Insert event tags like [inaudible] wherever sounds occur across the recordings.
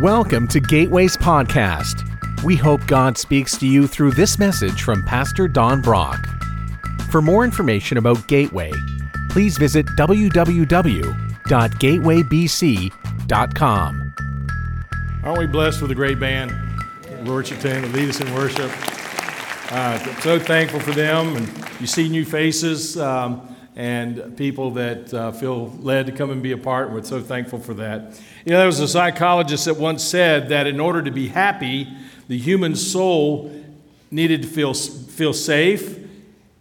Welcome to Gateways Podcast. We hope God speaks to you through this message from Pastor Don Brock. For more information about Gateway, please visit www.gatewaybc.com. Aren't we blessed with a great band, worship team that lead us in worship? Uh, so thankful for them, and you see new faces um, and people that uh, feel led to come and be a part. And we're so thankful for that. You know, there was a psychologist that once said that in order to be happy, the human soul needed to feel feel safe,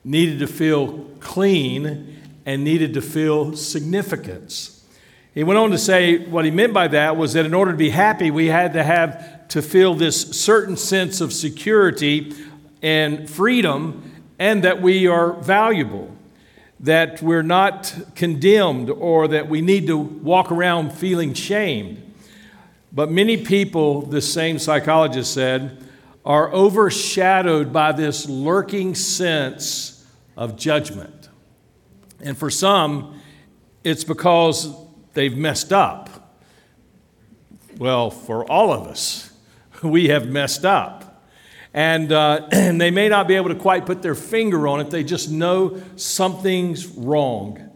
needed to feel clean, and needed to feel significance. He went on to say what he meant by that was that in order to be happy, we had to have to feel this certain sense of security and freedom, and that we are valuable, that we're not condemned, or that we need to walk around feeling shamed. But many people, the same psychologist said, are overshadowed by this lurking sense of judgment. And for some, it's because they've messed up. Well, for all of us, [laughs] we have messed up. And, uh, [clears throat] and they may not be able to quite put their finger on it, they just know something's wrong.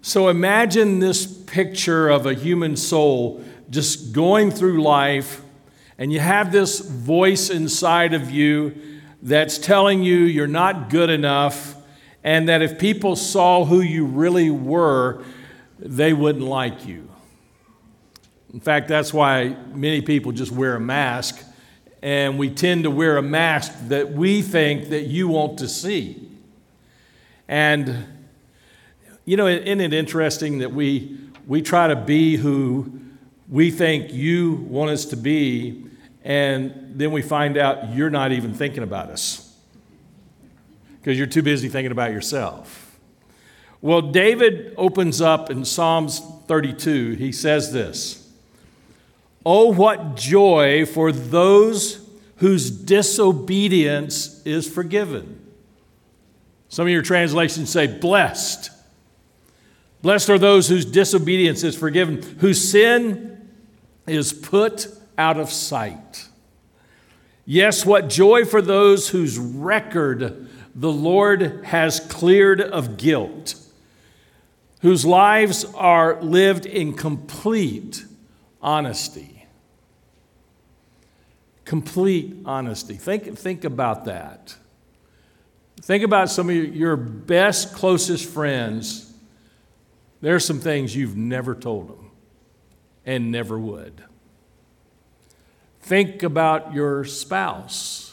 So imagine this picture of a human soul just going through life, and you have this voice inside of you that's telling you you're not good enough, and that if people saw who you really were, they wouldn't like you. In fact, that's why many people just wear a mask and we tend to wear a mask that we think that you want to see. And you know, isn't it interesting that we we try to be who we think you want us to be, and then we find out you're not even thinking about us because you're too busy thinking about yourself. Well, David opens up in Psalms 32. He says this. Oh, what joy for those whose disobedience is forgiven. Some of your translations say, blessed. Blessed are those whose disobedience is forgiven, whose sin is put out of sight. Yes, what joy for those whose record the Lord has cleared of guilt, whose lives are lived in complete honesty complete honesty. Think, think about that. Think about some of your best, closest friends. There are some things you've never told them and never would. Think about your spouse.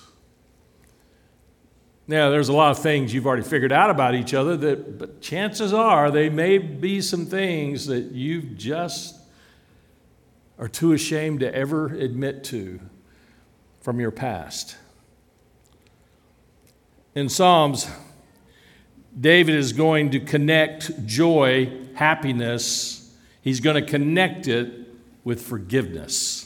Now, there's a lot of things you've already figured out about each other, that, but chances are they may be some things that you just are too ashamed to ever admit to from your past. In Psalms, David is going to connect joy, happiness, he's going to connect it with forgiveness.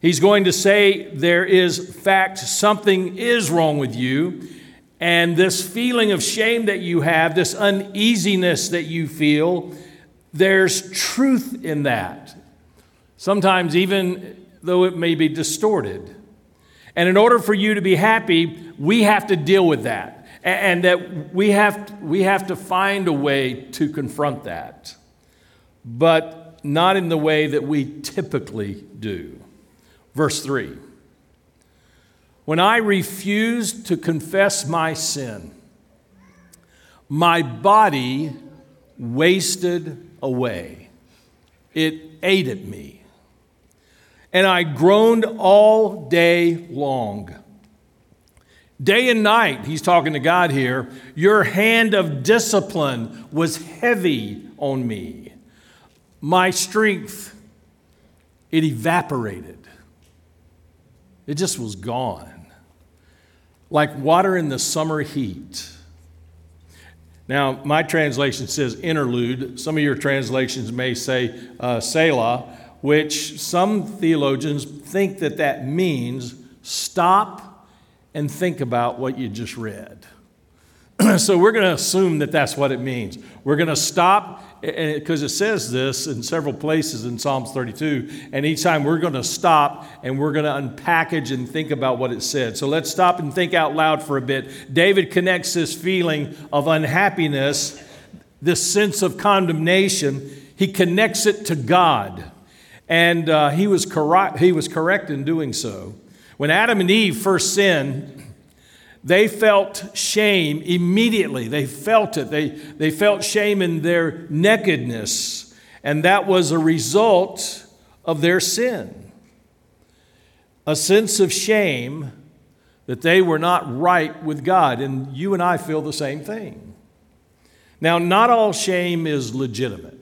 He's going to say there is fact something is wrong with you and this feeling of shame that you have, this uneasiness that you feel, there's truth in that. Sometimes even though it may be distorted. And in order for you to be happy, we have to deal with that. And that we have, we have to find a way to confront that, but not in the way that we typically do. Verse 3 When I refused to confess my sin, my body wasted away. It ate at me and I groaned all day long. Day and night, he's talking to God here, your hand of discipline was heavy on me. My strength, it evaporated. It just was gone, like water in the summer heat. Now, my translation says interlude. Some of your translations may say uh, Selah which some theologians think that that means stop and think about what you just read. [clears throat] so we're going to assume that that's what it means. We're going to stop because it says this in several places in Psalms 32, and each time we're going to stop and we're going to unpackage and think about what it said. So let's stop and think out loud for a bit. David connects this feeling of unhappiness, this sense of condemnation, he connects it to God. And uh, he, was correct, he was correct in doing so. When Adam and Eve first sinned, they felt shame immediately. They felt it. They, they felt shame in their nakedness, and that was a result of their sin. A sense of shame that they were not right with God, and you and I feel the same thing. Now, not all shame is legitimate.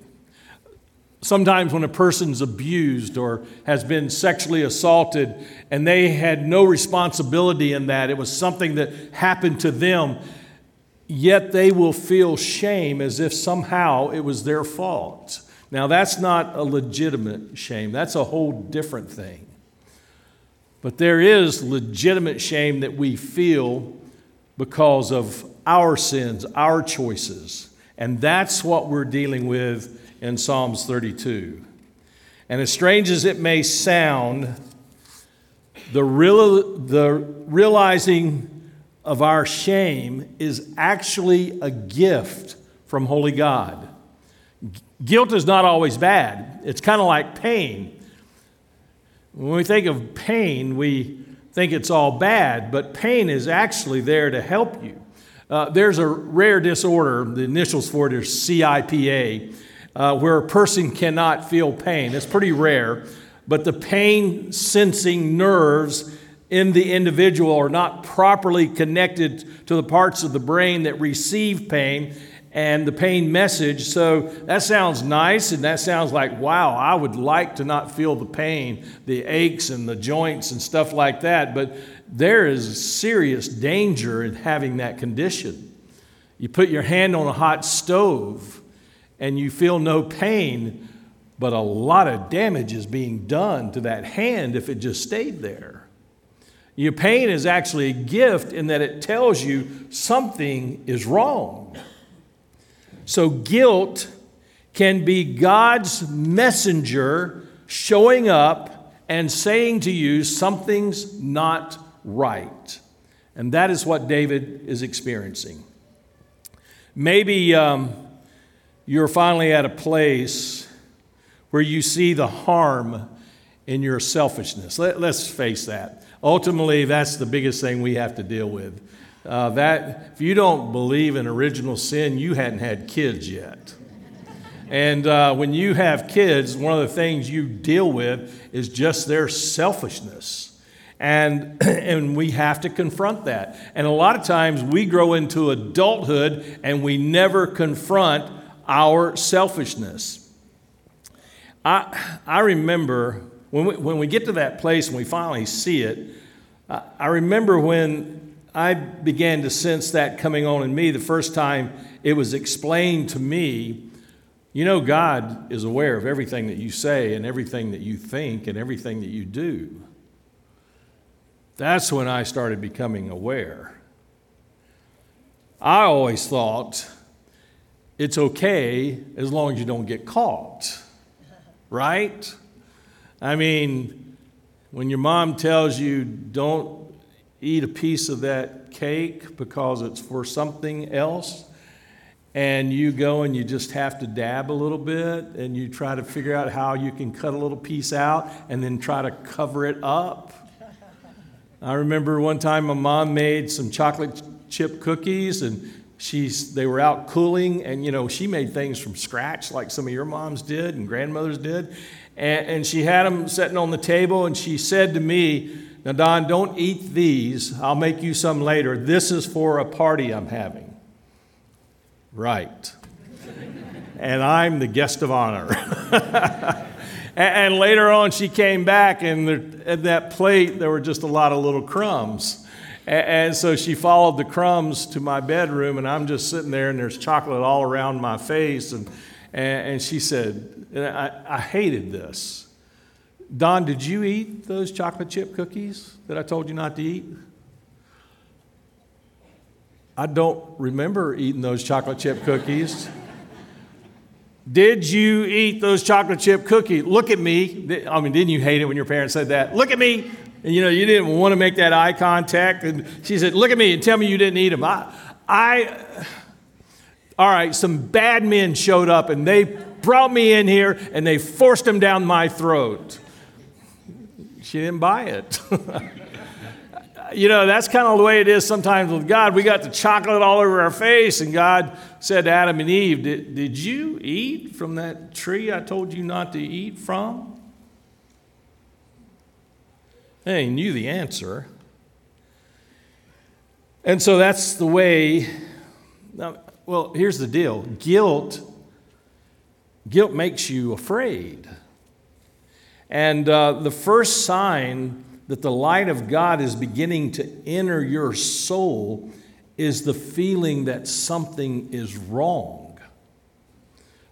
Sometimes, when a person's abused or has been sexually assaulted and they had no responsibility in that, it was something that happened to them, yet they will feel shame as if somehow it was their fault. Now, that's not a legitimate shame, that's a whole different thing. But there is legitimate shame that we feel because of our sins, our choices. And that's what we're dealing with in Psalms 32. And as strange as it may sound, the, real, the realizing of our shame is actually a gift from Holy God. Guilt is not always bad, it's kind of like pain. When we think of pain, we think it's all bad, but pain is actually there to help you. Uh, there's a rare disorder, the initials for it are CIPA, uh, where a person cannot feel pain. It's pretty rare, but the pain sensing nerves in the individual are not properly connected to the parts of the brain that receive pain and the pain message. So that sounds nice and that sounds like, wow, I would like to not feel the pain, the aches and the joints and stuff like that. But there is serious danger in having that condition. You put your hand on a hot stove and you feel no pain, but a lot of damage is being done to that hand if it just stayed there. Your pain is actually a gift in that it tells you something is wrong. So, guilt can be God's messenger showing up and saying to you, something's not right. And that is what David is experiencing. Maybe um, you're finally at a place where you see the harm in your selfishness. Let, us face that. Ultimately, that's the biggest thing we have to deal with. Uh, that if you don't believe in original sin, you hadn't had kids yet. And uh, when you have kids, one of the things you deal with is just their selfishness. And, [clears throat] and we have to confront that. And a lot of times we grow into adulthood and we never confront our selfishness. I, I remember when we, when we get to that place and we finally see it, I, I remember when I began to sense that coming on in me the first time it was explained to me. You know, God is aware of everything that you say and everything that you think and everything that you do. That's when I started becoming aware. I always thought it's okay as long as you don't get caught, right? I mean, when your mom tells you don't eat a piece of that cake because it's for something else, and you go and you just have to dab a little bit and you try to figure out how you can cut a little piece out and then try to cover it up. I remember one time my mom made some chocolate chip cookies and she's they were out cooling and you know she made things from scratch like some of your moms did and grandmothers did. And, and she had them sitting on the table and she said to me now don don't eat these. I'll make you some later. This is for a party i'm having. Right. [laughs] And i'm the guest of honor. [laughs] And, and, later on she came back and at that plate there were just a lot of little crumbs and so she followed the crumbs to my bedroom, and I'm just sitting there, and there's chocolate all around my face. And, and she said, and I, I hated this. Don, did you eat those chocolate chip cookies that I told you not to eat? I don't remember eating those chocolate chip cookies. Did you eat those chocolate chip cookies? Look at me. I mean, didn't you hate it when your parents said that? Look at me. And you know, you didn't want to make that eye contact. And she said, Look at me and tell me you didn't eat them. I, I all right, some bad men showed up and they brought me in here and they forced them down my throat. She didn't buy it. [laughs] you know, that's kind of the way it is sometimes with God. We got the chocolate all over our face, and God said to Adam and Eve, Did, did you eat from that tree I told you not to eat from? They knew the answer. And so that's the way. Now, well, here's the deal guilt, guilt makes you afraid. And uh, the first sign that the light of God is beginning to enter your soul is the feeling that something is wrong.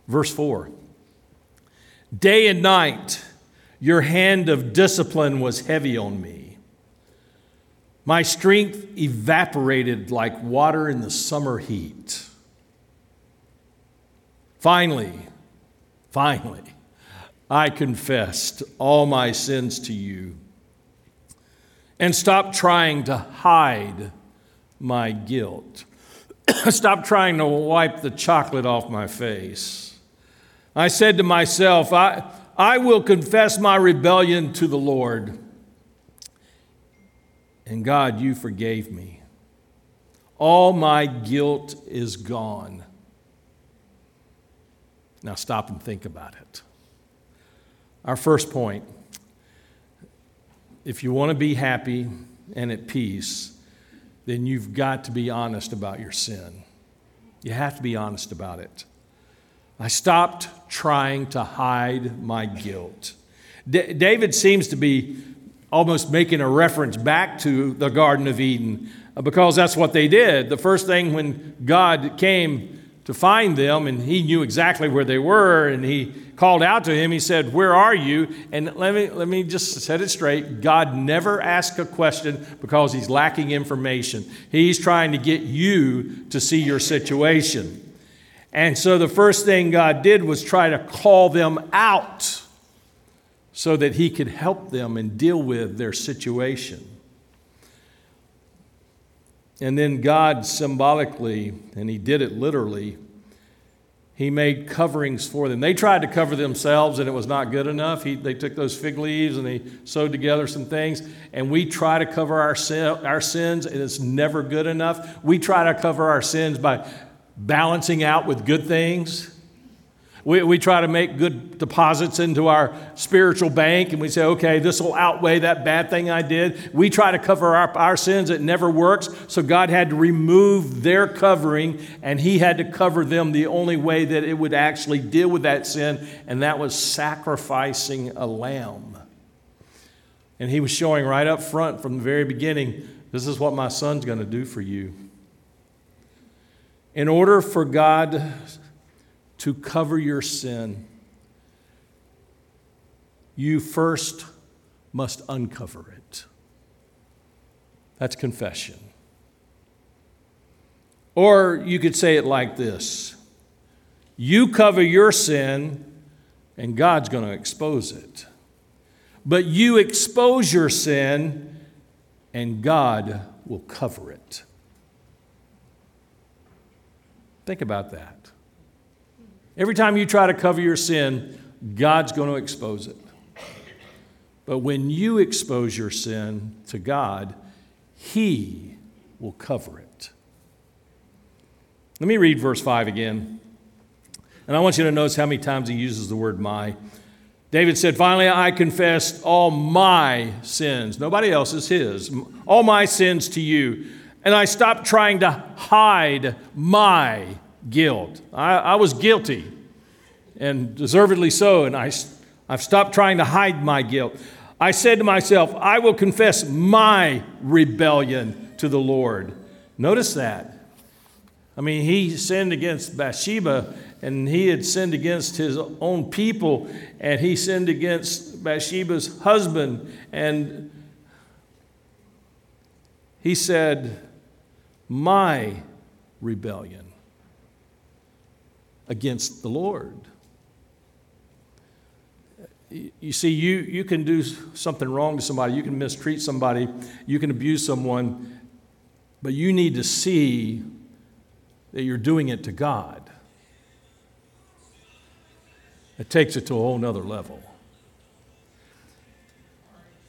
Verse 4 Day and night, your hand of discipline was heavy on me. My strength evaporated like water in the summer heat. Finally, finally, I confessed all my sins to you and stopped trying to hide my guilt. [coughs] Stop trying to wipe the chocolate off my face. I said to myself, I, I will confess my rebellion to the Lord. And God, you forgave me. All my guilt is gone. Now stop and think about it. Our first point if you want to be happy and at peace, then you've got to be honest about your sin. You have to be honest about it. I stopped trying to hide my guilt. D- David seems to be almost making a reference back to the Garden of Eden uh, because that's what they did. The first thing when God came to find them, and he knew exactly where they were, and he called out to him. He said, Where are you? And let me, let me just set it straight God never asks a question because he's lacking information. He's trying to get you to see your situation. And so the first thing God did was try to call them out so that he could help them and deal with their situation. And then God symbolically, and He did it literally, He made coverings for them. They tried to cover themselves and it was not good enough. He, they took those fig leaves and they sewed together some things. And we try to cover our, sin, our sins and it's never good enough. We try to cover our sins by balancing out with good things we, we try to make good deposits into our spiritual bank and we say, okay, this will outweigh that bad thing I did. We try to cover our, our sins, it never works. So God had to remove their covering and He had to cover them the only way that it would actually deal with that sin, and that was sacrificing a lamb. And He was showing right up front from the very beginning this is what my son's going to do for you. In order for God to cover your sin, you first must uncover it. That's confession. Or you could say it like this You cover your sin, and God's going to expose it. But you expose your sin, and God will cover it. Think about that. Every time you try to cover your sin, God's going to expose it. But when you expose your sin to God, He will cover it. Let me read verse 5 again. And I want you to notice how many times he uses the word my. David said, Finally, I confessed all my sins, nobody else's, his, all my sins to you. And I stopped trying to hide my guilt. I, I was guilty, and deservedly so, and I, I've stopped trying to hide my guilt. I said to myself, I will confess my rebellion to the Lord. Notice that. I mean, he sinned against Bathsheba, and he had sinned against his own people, and he sinned against Bathsheba's husband, and he said, My rebellion against the Lord. You see, you, you can do something wrong to somebody, you can mistreat somebody, you can abuse someone, but you need to see that you're doing it to God. It takes it to a whole nother level.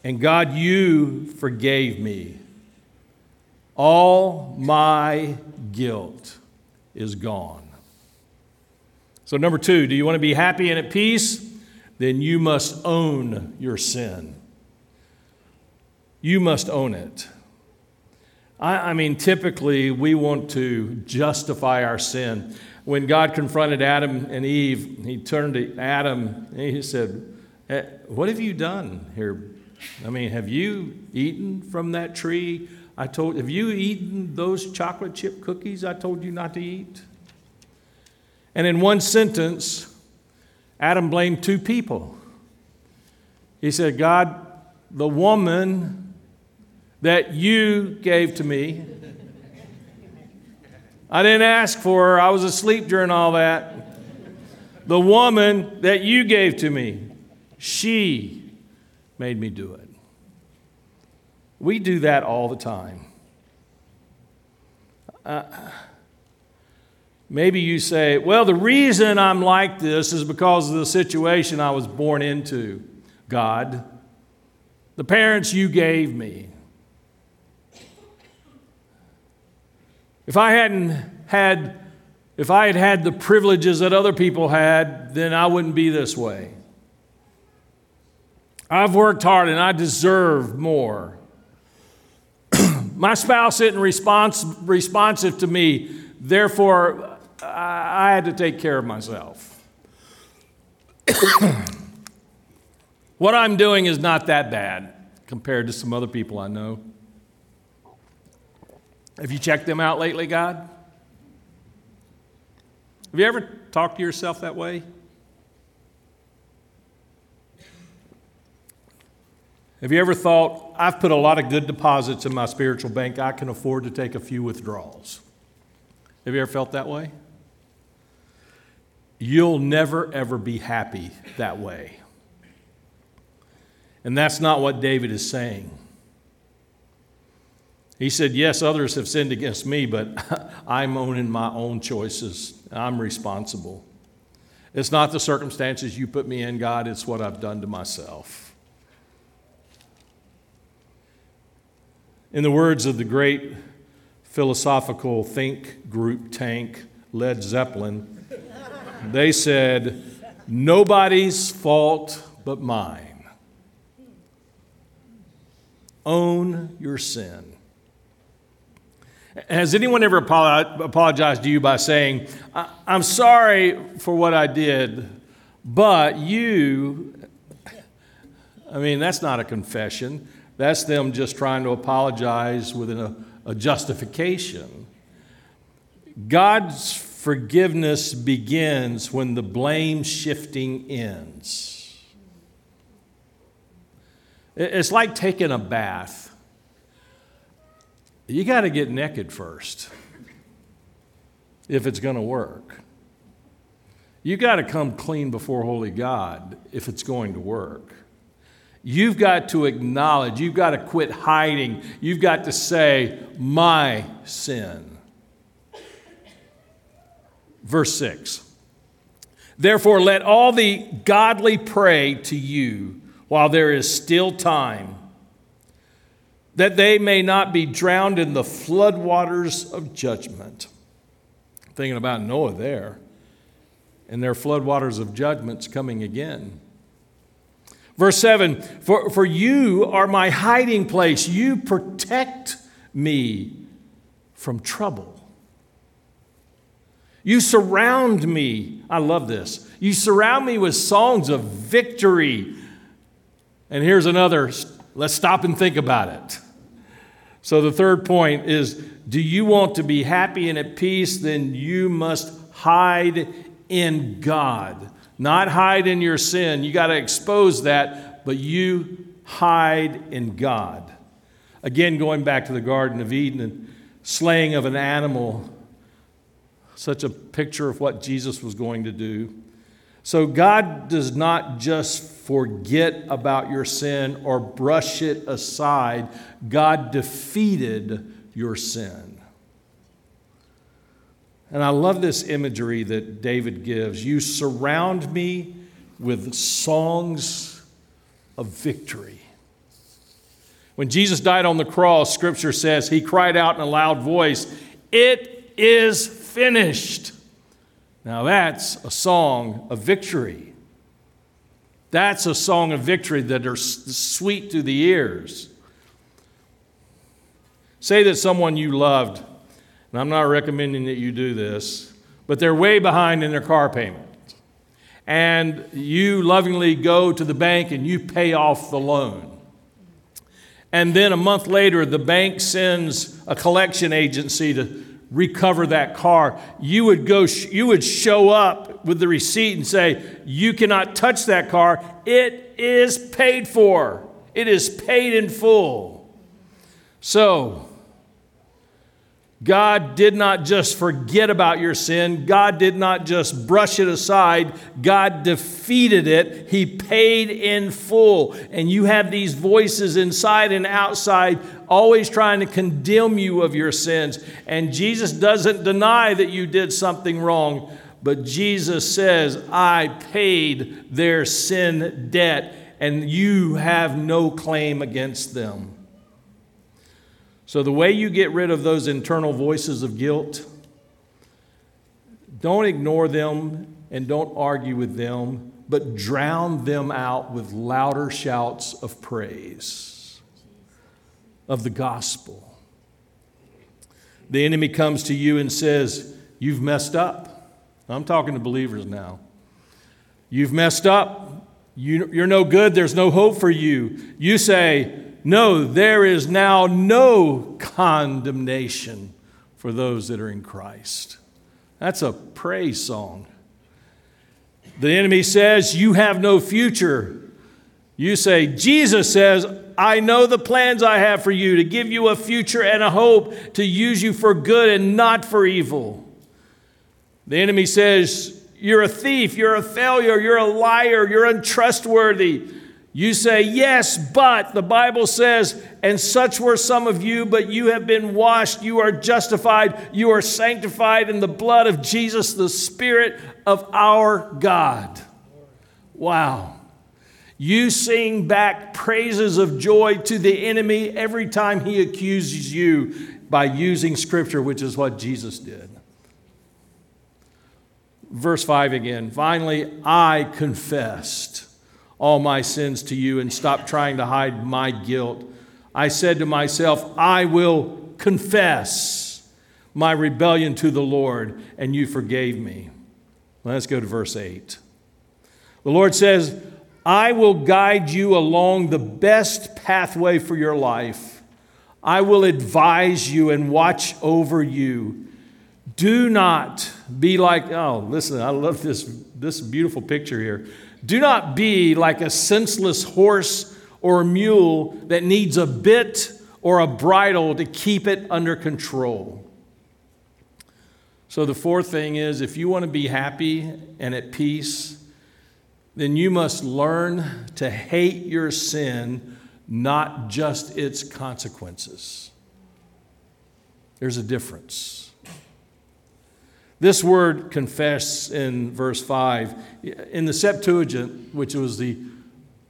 And God, you forgave me. All my guilt is gone. So, number two, do you want to be happy and at peace? Then you must own your sin. You must own it. I, I mean, typically, we want to justify our sin. When God confronted Adam and Eve, he turned to Adam and he said, eh, What have you done here? I mean, have you eaten from that tree? I told, have you eaten those chocolate chip cookies I told you not to eat? And in one sentence, Adam blamed two people. He said, God, the woman that you gave to me, I didn't ask for her, I was asleep during all that. The woman that you gave to me, she made me do it. We do that all the time. Uh, maybe you say, well, the reason I'm like this is because of the situation I was born into, God. The parents you gave me. If I hadn't had, if I had had the privileges that other people had, then I wouldn't be this way. I've worked hard and I deserve more. My spouse isn't response, responsive to me, therefore, I, I had to take care of myself. [coughs] what I'm doing is not that bad compared to some other people I know. Have you checked them out lately, God? Have you ever talked to yourself that way? Have you ever thought, I've put a lot of good deposits in my spiritual bank, I can afford to take a few withdrawals? Have you ever felt that way? You'll never, ever be happy that way. And that's not what David is saying. He said, Yes, others have sinned against me, but [laughs] I'm owning my own choices. I'm responsible. It's not the circumstances you put me in, God, it's what I've done to myself. In the words of the great philosophical think group tank, Led Zeppelin, they said, Nobody's fault but mine. Own your sin. Has anyone ever apologized to you by saying, I'm sorry for what I did, but you, I mean, that's not a confession. That's them just trying to apologize with a, a justification. God's forgiveness begins when the blame shifting ends. It's like taking a bath. You got to get naked first if it's going to work. You got to come clean before Holy God if it's going to work. You've got to acknowledge, you've got to quit hiding, you've got to say, My sin. Verse 6 Therefore, let all the godly pray to you while there is still time, that they may not be drowned in the floodwaters of judgment. Thinking about Noah there, and their floodwaters of judgment's coming again. Verse 7 for, for you are my hiding place. You protect me from trouble. You surround me. I love this. You surround me with songs of victory. And here's another let's stop and think about it. So, the third point is do you want to be happy and at peace? Then you must hide in God. Not hide in your sin. You got to expose that, but you hide in God. Again, going back to the Garden of Eden and slaying of an animal such a picture of what Jesus was going to do. So, God does not just forget about your sin or brush it aside, God defeated your sin. And I love this imagery that David gives. You surround me with songs of victory. When Jesus died on the cross, scripture says he cried out in a loud voice, It is finished. Now that's a song of victory. That's a song of victory that are sweet to the ears. Say that someone you loved, and I'm not recommending that you do this, but they're way behind in their car payment. And you lovingly go to the bank and you pay off the loan. And then a month later, the bank sends a collection agency to recover that car. You would go, you would show up with the receipt and say, You cannot touch that car. It is paid for, it is paid in full. So, God did not just forget about your sin. God did not just brush it aside. God defeated it. He paid in full. And you have these voices inside and outside always trying to condemn you of your sins. And Jesus doesn't deny that you did something wrong, but Jesus says, I paid their sin debt, and you have no claim against them. So, the way you get rid of those internal voices of guilt, don't ignore them and don't argue with them, but drown them out with louder shouts of praise of the gospel. The enemy comes to you and says, You've messed up. I'm talking to believers now. You've messed up. You, are no good. There's no hope for you. You say, no, there is now no condemnation for those that are in Christ. That's a praise song. The enemy says, You have no future. You say, Jesus says, I know the plans I have for you to give you a future and a hope, to use you for good and not for evil. The enemy says, You're a thief, you're a failure, you're a liar, you're untrustworthy. You say, Yes, but the Bible says, and such were some of you, but you have been washed, you are justified, you are sanctified in the blood of Jesus, the Spirit of our God. Wow. You sing back praises of joy to the enemy every time he accuses you by using Scripture, which is what Jesus did. Verse 5 again. Finally, I confessed all my sins to you and stop trying to hide my guilt. I said to myself, I will confess my rebellion to the Lord, and you forgave me. Let's go to verse 8. The Lord says, I will guide you along the best pathway for your life. I will advise you and watch over you. Do not be like, oh, listen, I love this, this beautiful picture here. Do not be like a senseless horse or mule that needs a bit or a bridle to keep it under control. So, the fourth thing is if you want to be happy and at peace, then you must learn to hate your sin, not just its consequences. There's a difference. This word confess in verse 5, in the Septuagint, which was the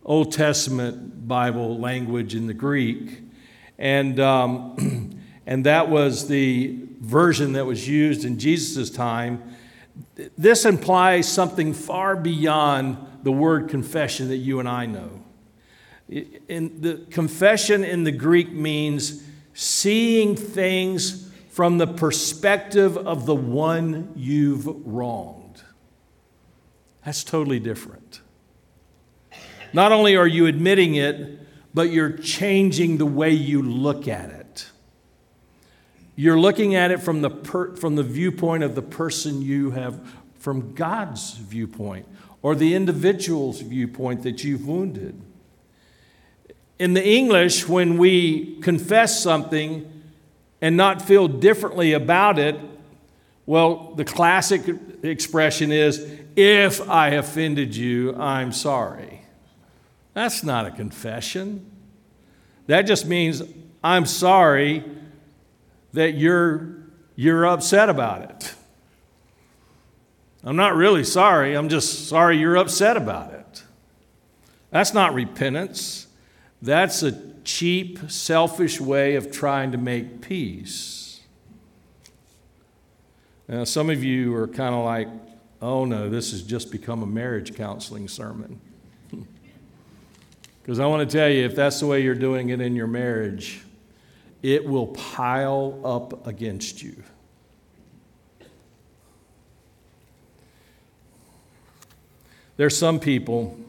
Old Testament Bible language in the Greek, and, um, [clears throat] and that was the version that was used in Jesus' time. This implies something far beyond the word confession that you and I know. In the confession in the Greek means seeing things from the perspective of the one you've wronged. That's totally different. Not only are you admitting it, but you're changing the way you look at it. You're looking at it from the, per, from the viewpoint of the person you have, from God's viewpoint, or the individual's viewpoint that you've wounded. In the English, when we confess something, and not feel differently about it, Well, the classic expression is, if I offended you, I'm sorry. That's not a confession. That just means I'm sorry that you're, you're upset about it. I'm not really sorry, I'm just sorry you're upset about it. That's not repentance. That's a cheap, selfish way of trying to make peace. Now, some of you are kind of like, oh no, this has just become a marriage counseling sermon. [laughs] Because I want to tell you, if that's the way you're doing it in your marriage, it will pile up against you. There's some people,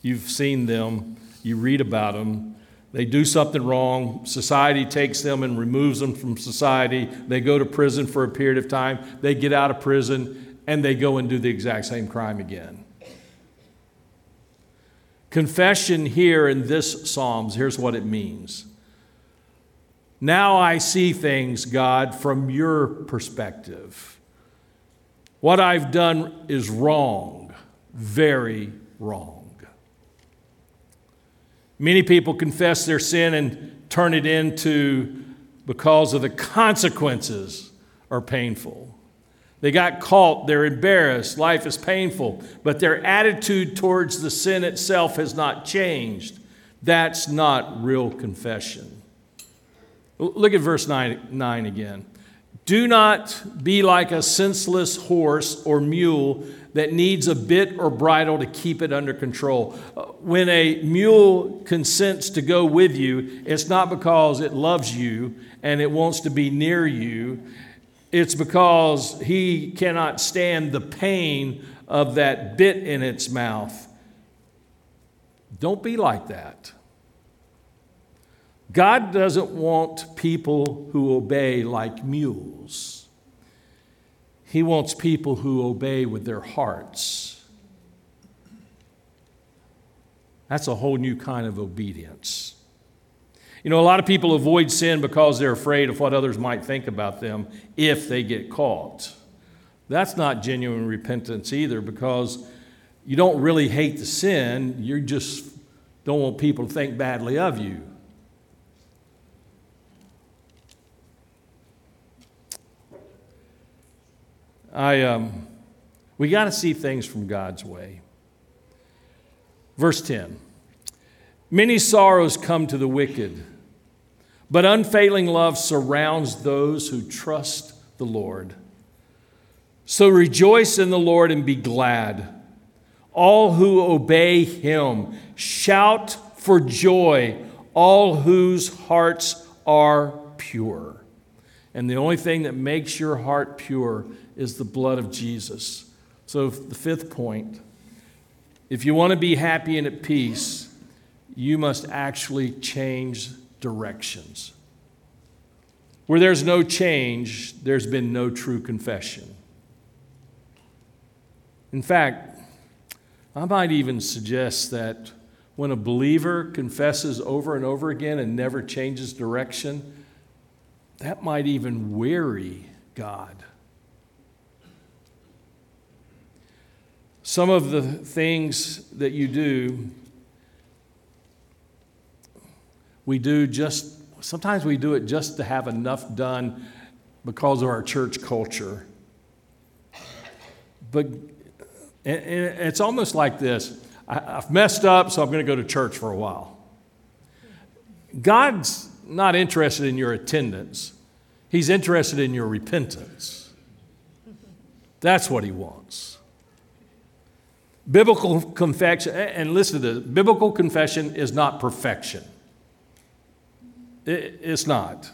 you've seen them, you read about them, they do something wrong, society takes them and removes them from society. They go to prison for a period of time, they get out of prison, and they go and do the exact same crime again. Confession here in this Psalms, here's what it means. Now I see things, God, from your perspective. What I've done is wrong, very wrong. Many people confess their sin and turn it into because of the consequences are painful. They got caught, they're embarrassed, life is painful, but their attitude towards the sin itself has not changed. That's not real confession. Look at verse 9, 9 again. Do not be like a senseless horse or mule that needs a bit or bridle to keep it under control. Uh, when a mule consents to go with you, it's not because it loves you and it wants to be near you. It's because he cannot stand the pain of that bit in its mouth. Don't be like that. God doesn't want people who obey like mules. He wants people who obey with their hearts. That's a whole new kind of obedience. You know, a lot of people avoid sin because they're afraid of what others might think about them if they get caught. That's not genuine repentance either because you don't really hate the sin, you just don't want people to think badly of you. I, um, we got to see things from God's way. Verse 10 Many sorrows come to the wicked, but unfailing love surrounds those who trust the Lord. So rejoice in the Lord and be glad. All who obey him, shout for joy, all whose hearts are pure. And the only thing that makes your heart pure is the blood of Jesus. So, the fifth point if you want to be happy and at peace, you must actually change directions. Where there's no change, there's been no true confession. In fact, I might even suggest that when a believer confesses over and over again and never changes direction, that might even weary God. Some of the things that you do, we do just, sometimes we do it just to have enough done because of our church culture. But it's almost like this I've messed up, so I'm going to go to church for a while. God's not interested in your attendance, He's interested in your repentance. That's what He wants. Biblical confession, and listen to this biblical confession is not perfection. It's not.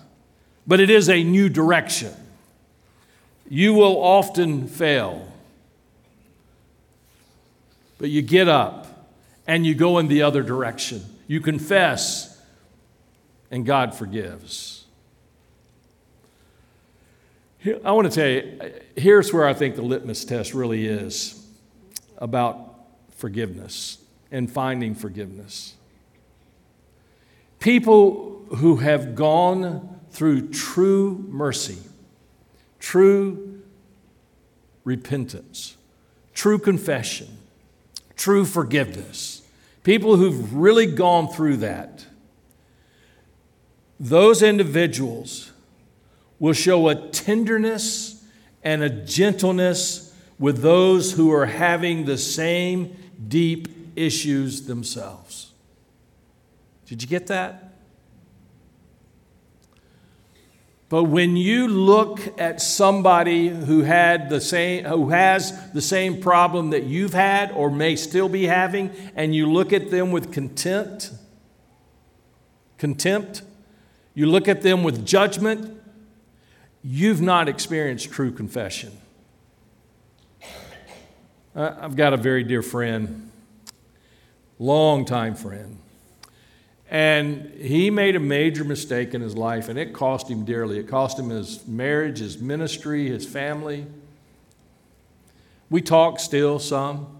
But it is a new direction. You will often fail, but you get up and you go in the other direction. You confess, and God forgives. I want to tell you, here's where I think the litmus test really is about forgiveness and finding forgiveness. People who have gone through true mercy, true repentance, true confession, true forgiveness. People who've really gone through that, those individuals will show a tenderness and a gentleness with those who are having the same deep issues themselves. Did you get that? But when you look at somebody who had the same who has the same problem that you've had or may still be having and you look at them with contempt contempt you look at them with judgment you've not experienced true confession. Uh, I've got a very dear friend, longtime friend, and he made a major mistake in his life, and it cost him dearly. It cost him his marriage, his ministry, his family. We talk still some.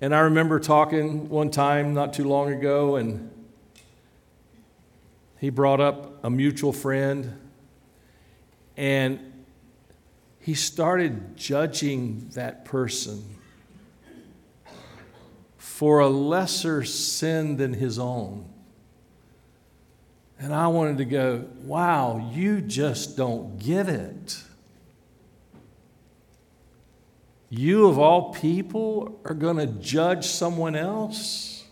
And I remember talking one time not too long ago, and he brought up a mutual friend, and he started judging that person for a lesser sin than his own. And I wanted to go, wow, you just don't get it. You, of all people, are going to judge someone else?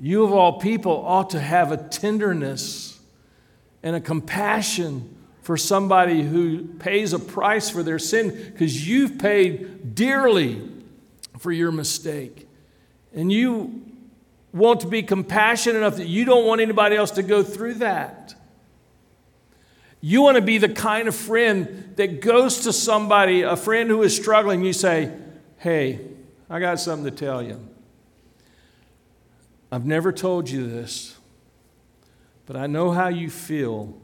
You, of all people, ought to have a tenderness and a compassion for somebody who pays a price for their sin because you've paid dearly for your mistake. And you want to be compassionate enough that you don't want anybody else to go through that. You want to be the kind of friend that goes to somebody, a friend who is struggling, you say, Hey, I got something to tell you. I've never told you this, but I know how you feel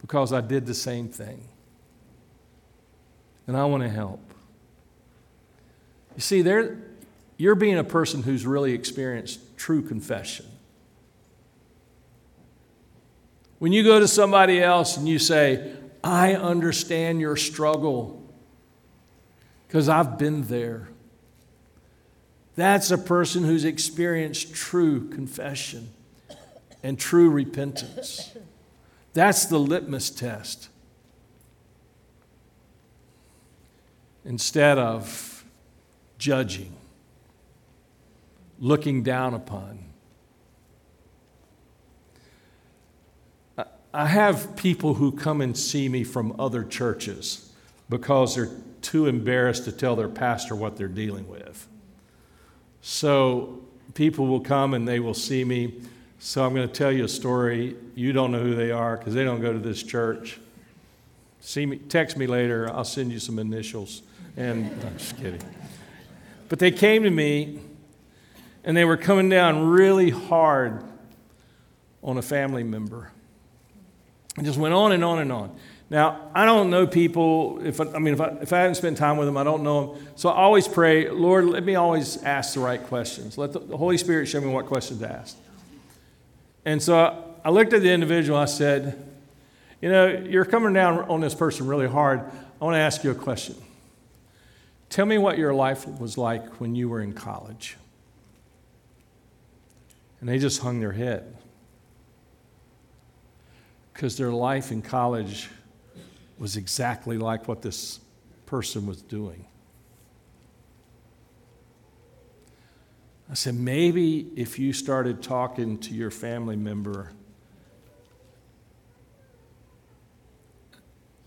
because I did the same thing. And I want to help. You see, there, you're being a person who's really experienced true confession. When you go to somebody else and you say, I understand your struggle because I've been there. That's a person who's experienced true confession and true repentance. That's the litmus test. Instead of judging, looking down upon. I have people who come and see me from other churches because they're too embarrassed to tell their pastor what they're dealing with. So people will come and they will see me. So I'm going to tell you a story. You don't know who they are because they don't go to this church. See me, text me later. I'll send you some initials. And [laughs] I'm just kidding. But they came to me and they were coming down really hard on a family member. And just went on and on and on. Now, I don't know people, if I, I mean, if I, if I haven't spent time with them, I don't know them. So I always pray, Lord, let me always ask the right questions. Let the, the Holy Spirit show me what questions to ask. And so I, looked at the individual, I said, You know, you're coming down on this person really hard. I want to ask you a question. Tell me what your life was like when you were in college. And they just hung their head because their life in college was exactly like what this person was doing. I said, maybe if you started talking to your family member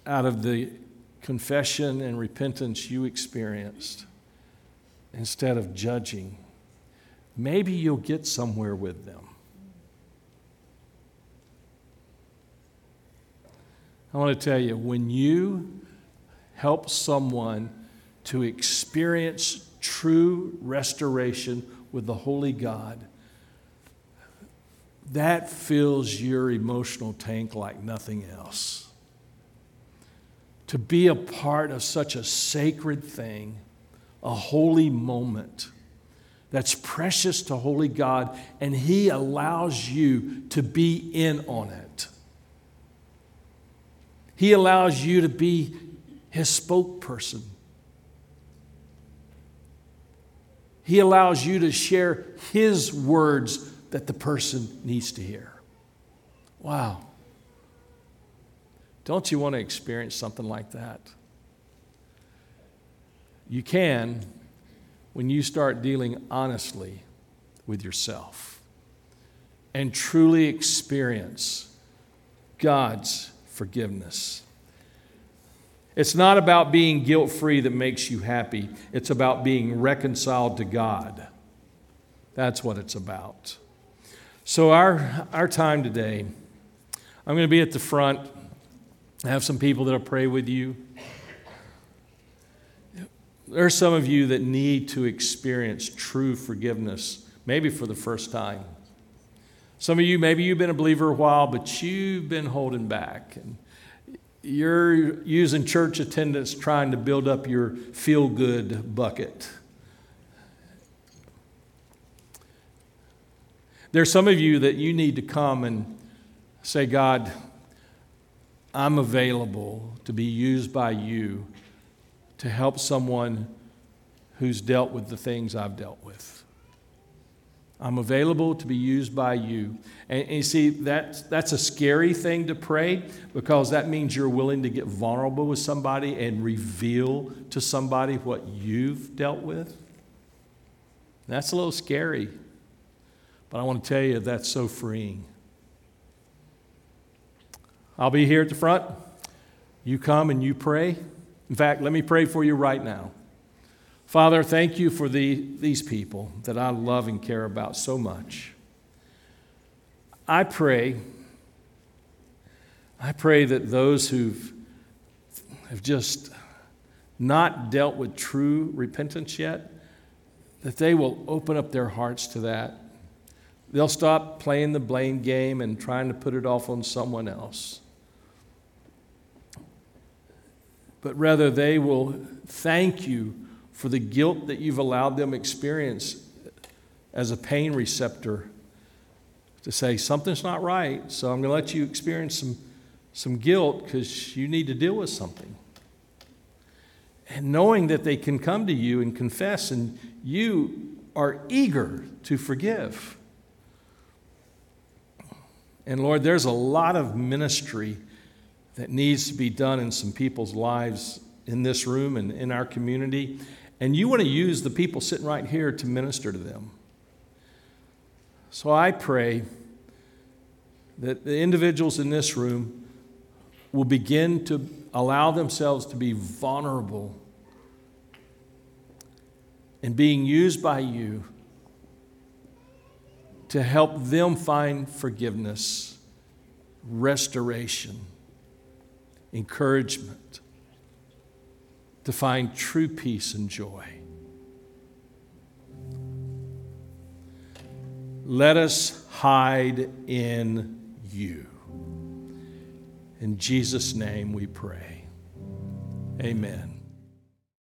out of the confession and repentance you experienced, instead of judging, maybe you'll get somewhere with them. I want to tell you when you help someone to experience true restoration with the Holy God, that fills your emotional tank like nothing else. To be a part of such a sacred thing, a holy moment that's precious to Holy God, and He allows you to be in on it. He allows you to be His spokesperson. He allows you to share His words that the person needs to hear. Wow. Don't you want to experience something like that? You can when you start dealing honestly with yourself and truly experience God's forgiveness. It's not about being guilt free that makes you happy, it's about being reconciled to God. That's what it's about. So, our, our time today, I'm going to be at the front. I have some people that'll pray with you. There are some of you that need to experience true forgiveness, maybe for the first time. Some of you, maybe you've been a believer a while, but you've been holding back. And you're using church attendance trying to build up your feel good bucket. There's some of you that you need to come and say, God, I'm available to be used by you to help someone who's dealt with the things I've dealt with. I'm available to be used by you. And, and, you see, that's, that's a scary thing to pray because that means you're willing to get vulnerable with somebody and reveal to somebody what you've dealt with. That's a little scary. But I want to tell you, that's so freeing. I'll be here at the front. You come and you pray. In fact, let me pray for you right now. Father, thank you for the, these people that I love and care about so much. I pray, I pray that those who've have just not dealt with true repentance yet, that they will open up their hearts to that They'll stop playing the blame game and trying to put it off on someone else. But rather, they will thank you for the guilt that you've allowed them experience as a pain receptor to say something's not right, so I'm going to let you experience some, some guilt because you need to deal with something. And knowing that they can come to you and confess, and you are eager to forgive. And Lord, there's a lot of ministry that needs to be done in some people's lives in this room and in our community. And you want to use the people sitting right here to minister to them. So I pray that the individuals in this room will begin to allow themselves to be vulnerable and being used by you to help them find forgiveness, restoration, encouragement, to find true peace and joy. Let us hide in you. In Jesus' name we pray. Amen.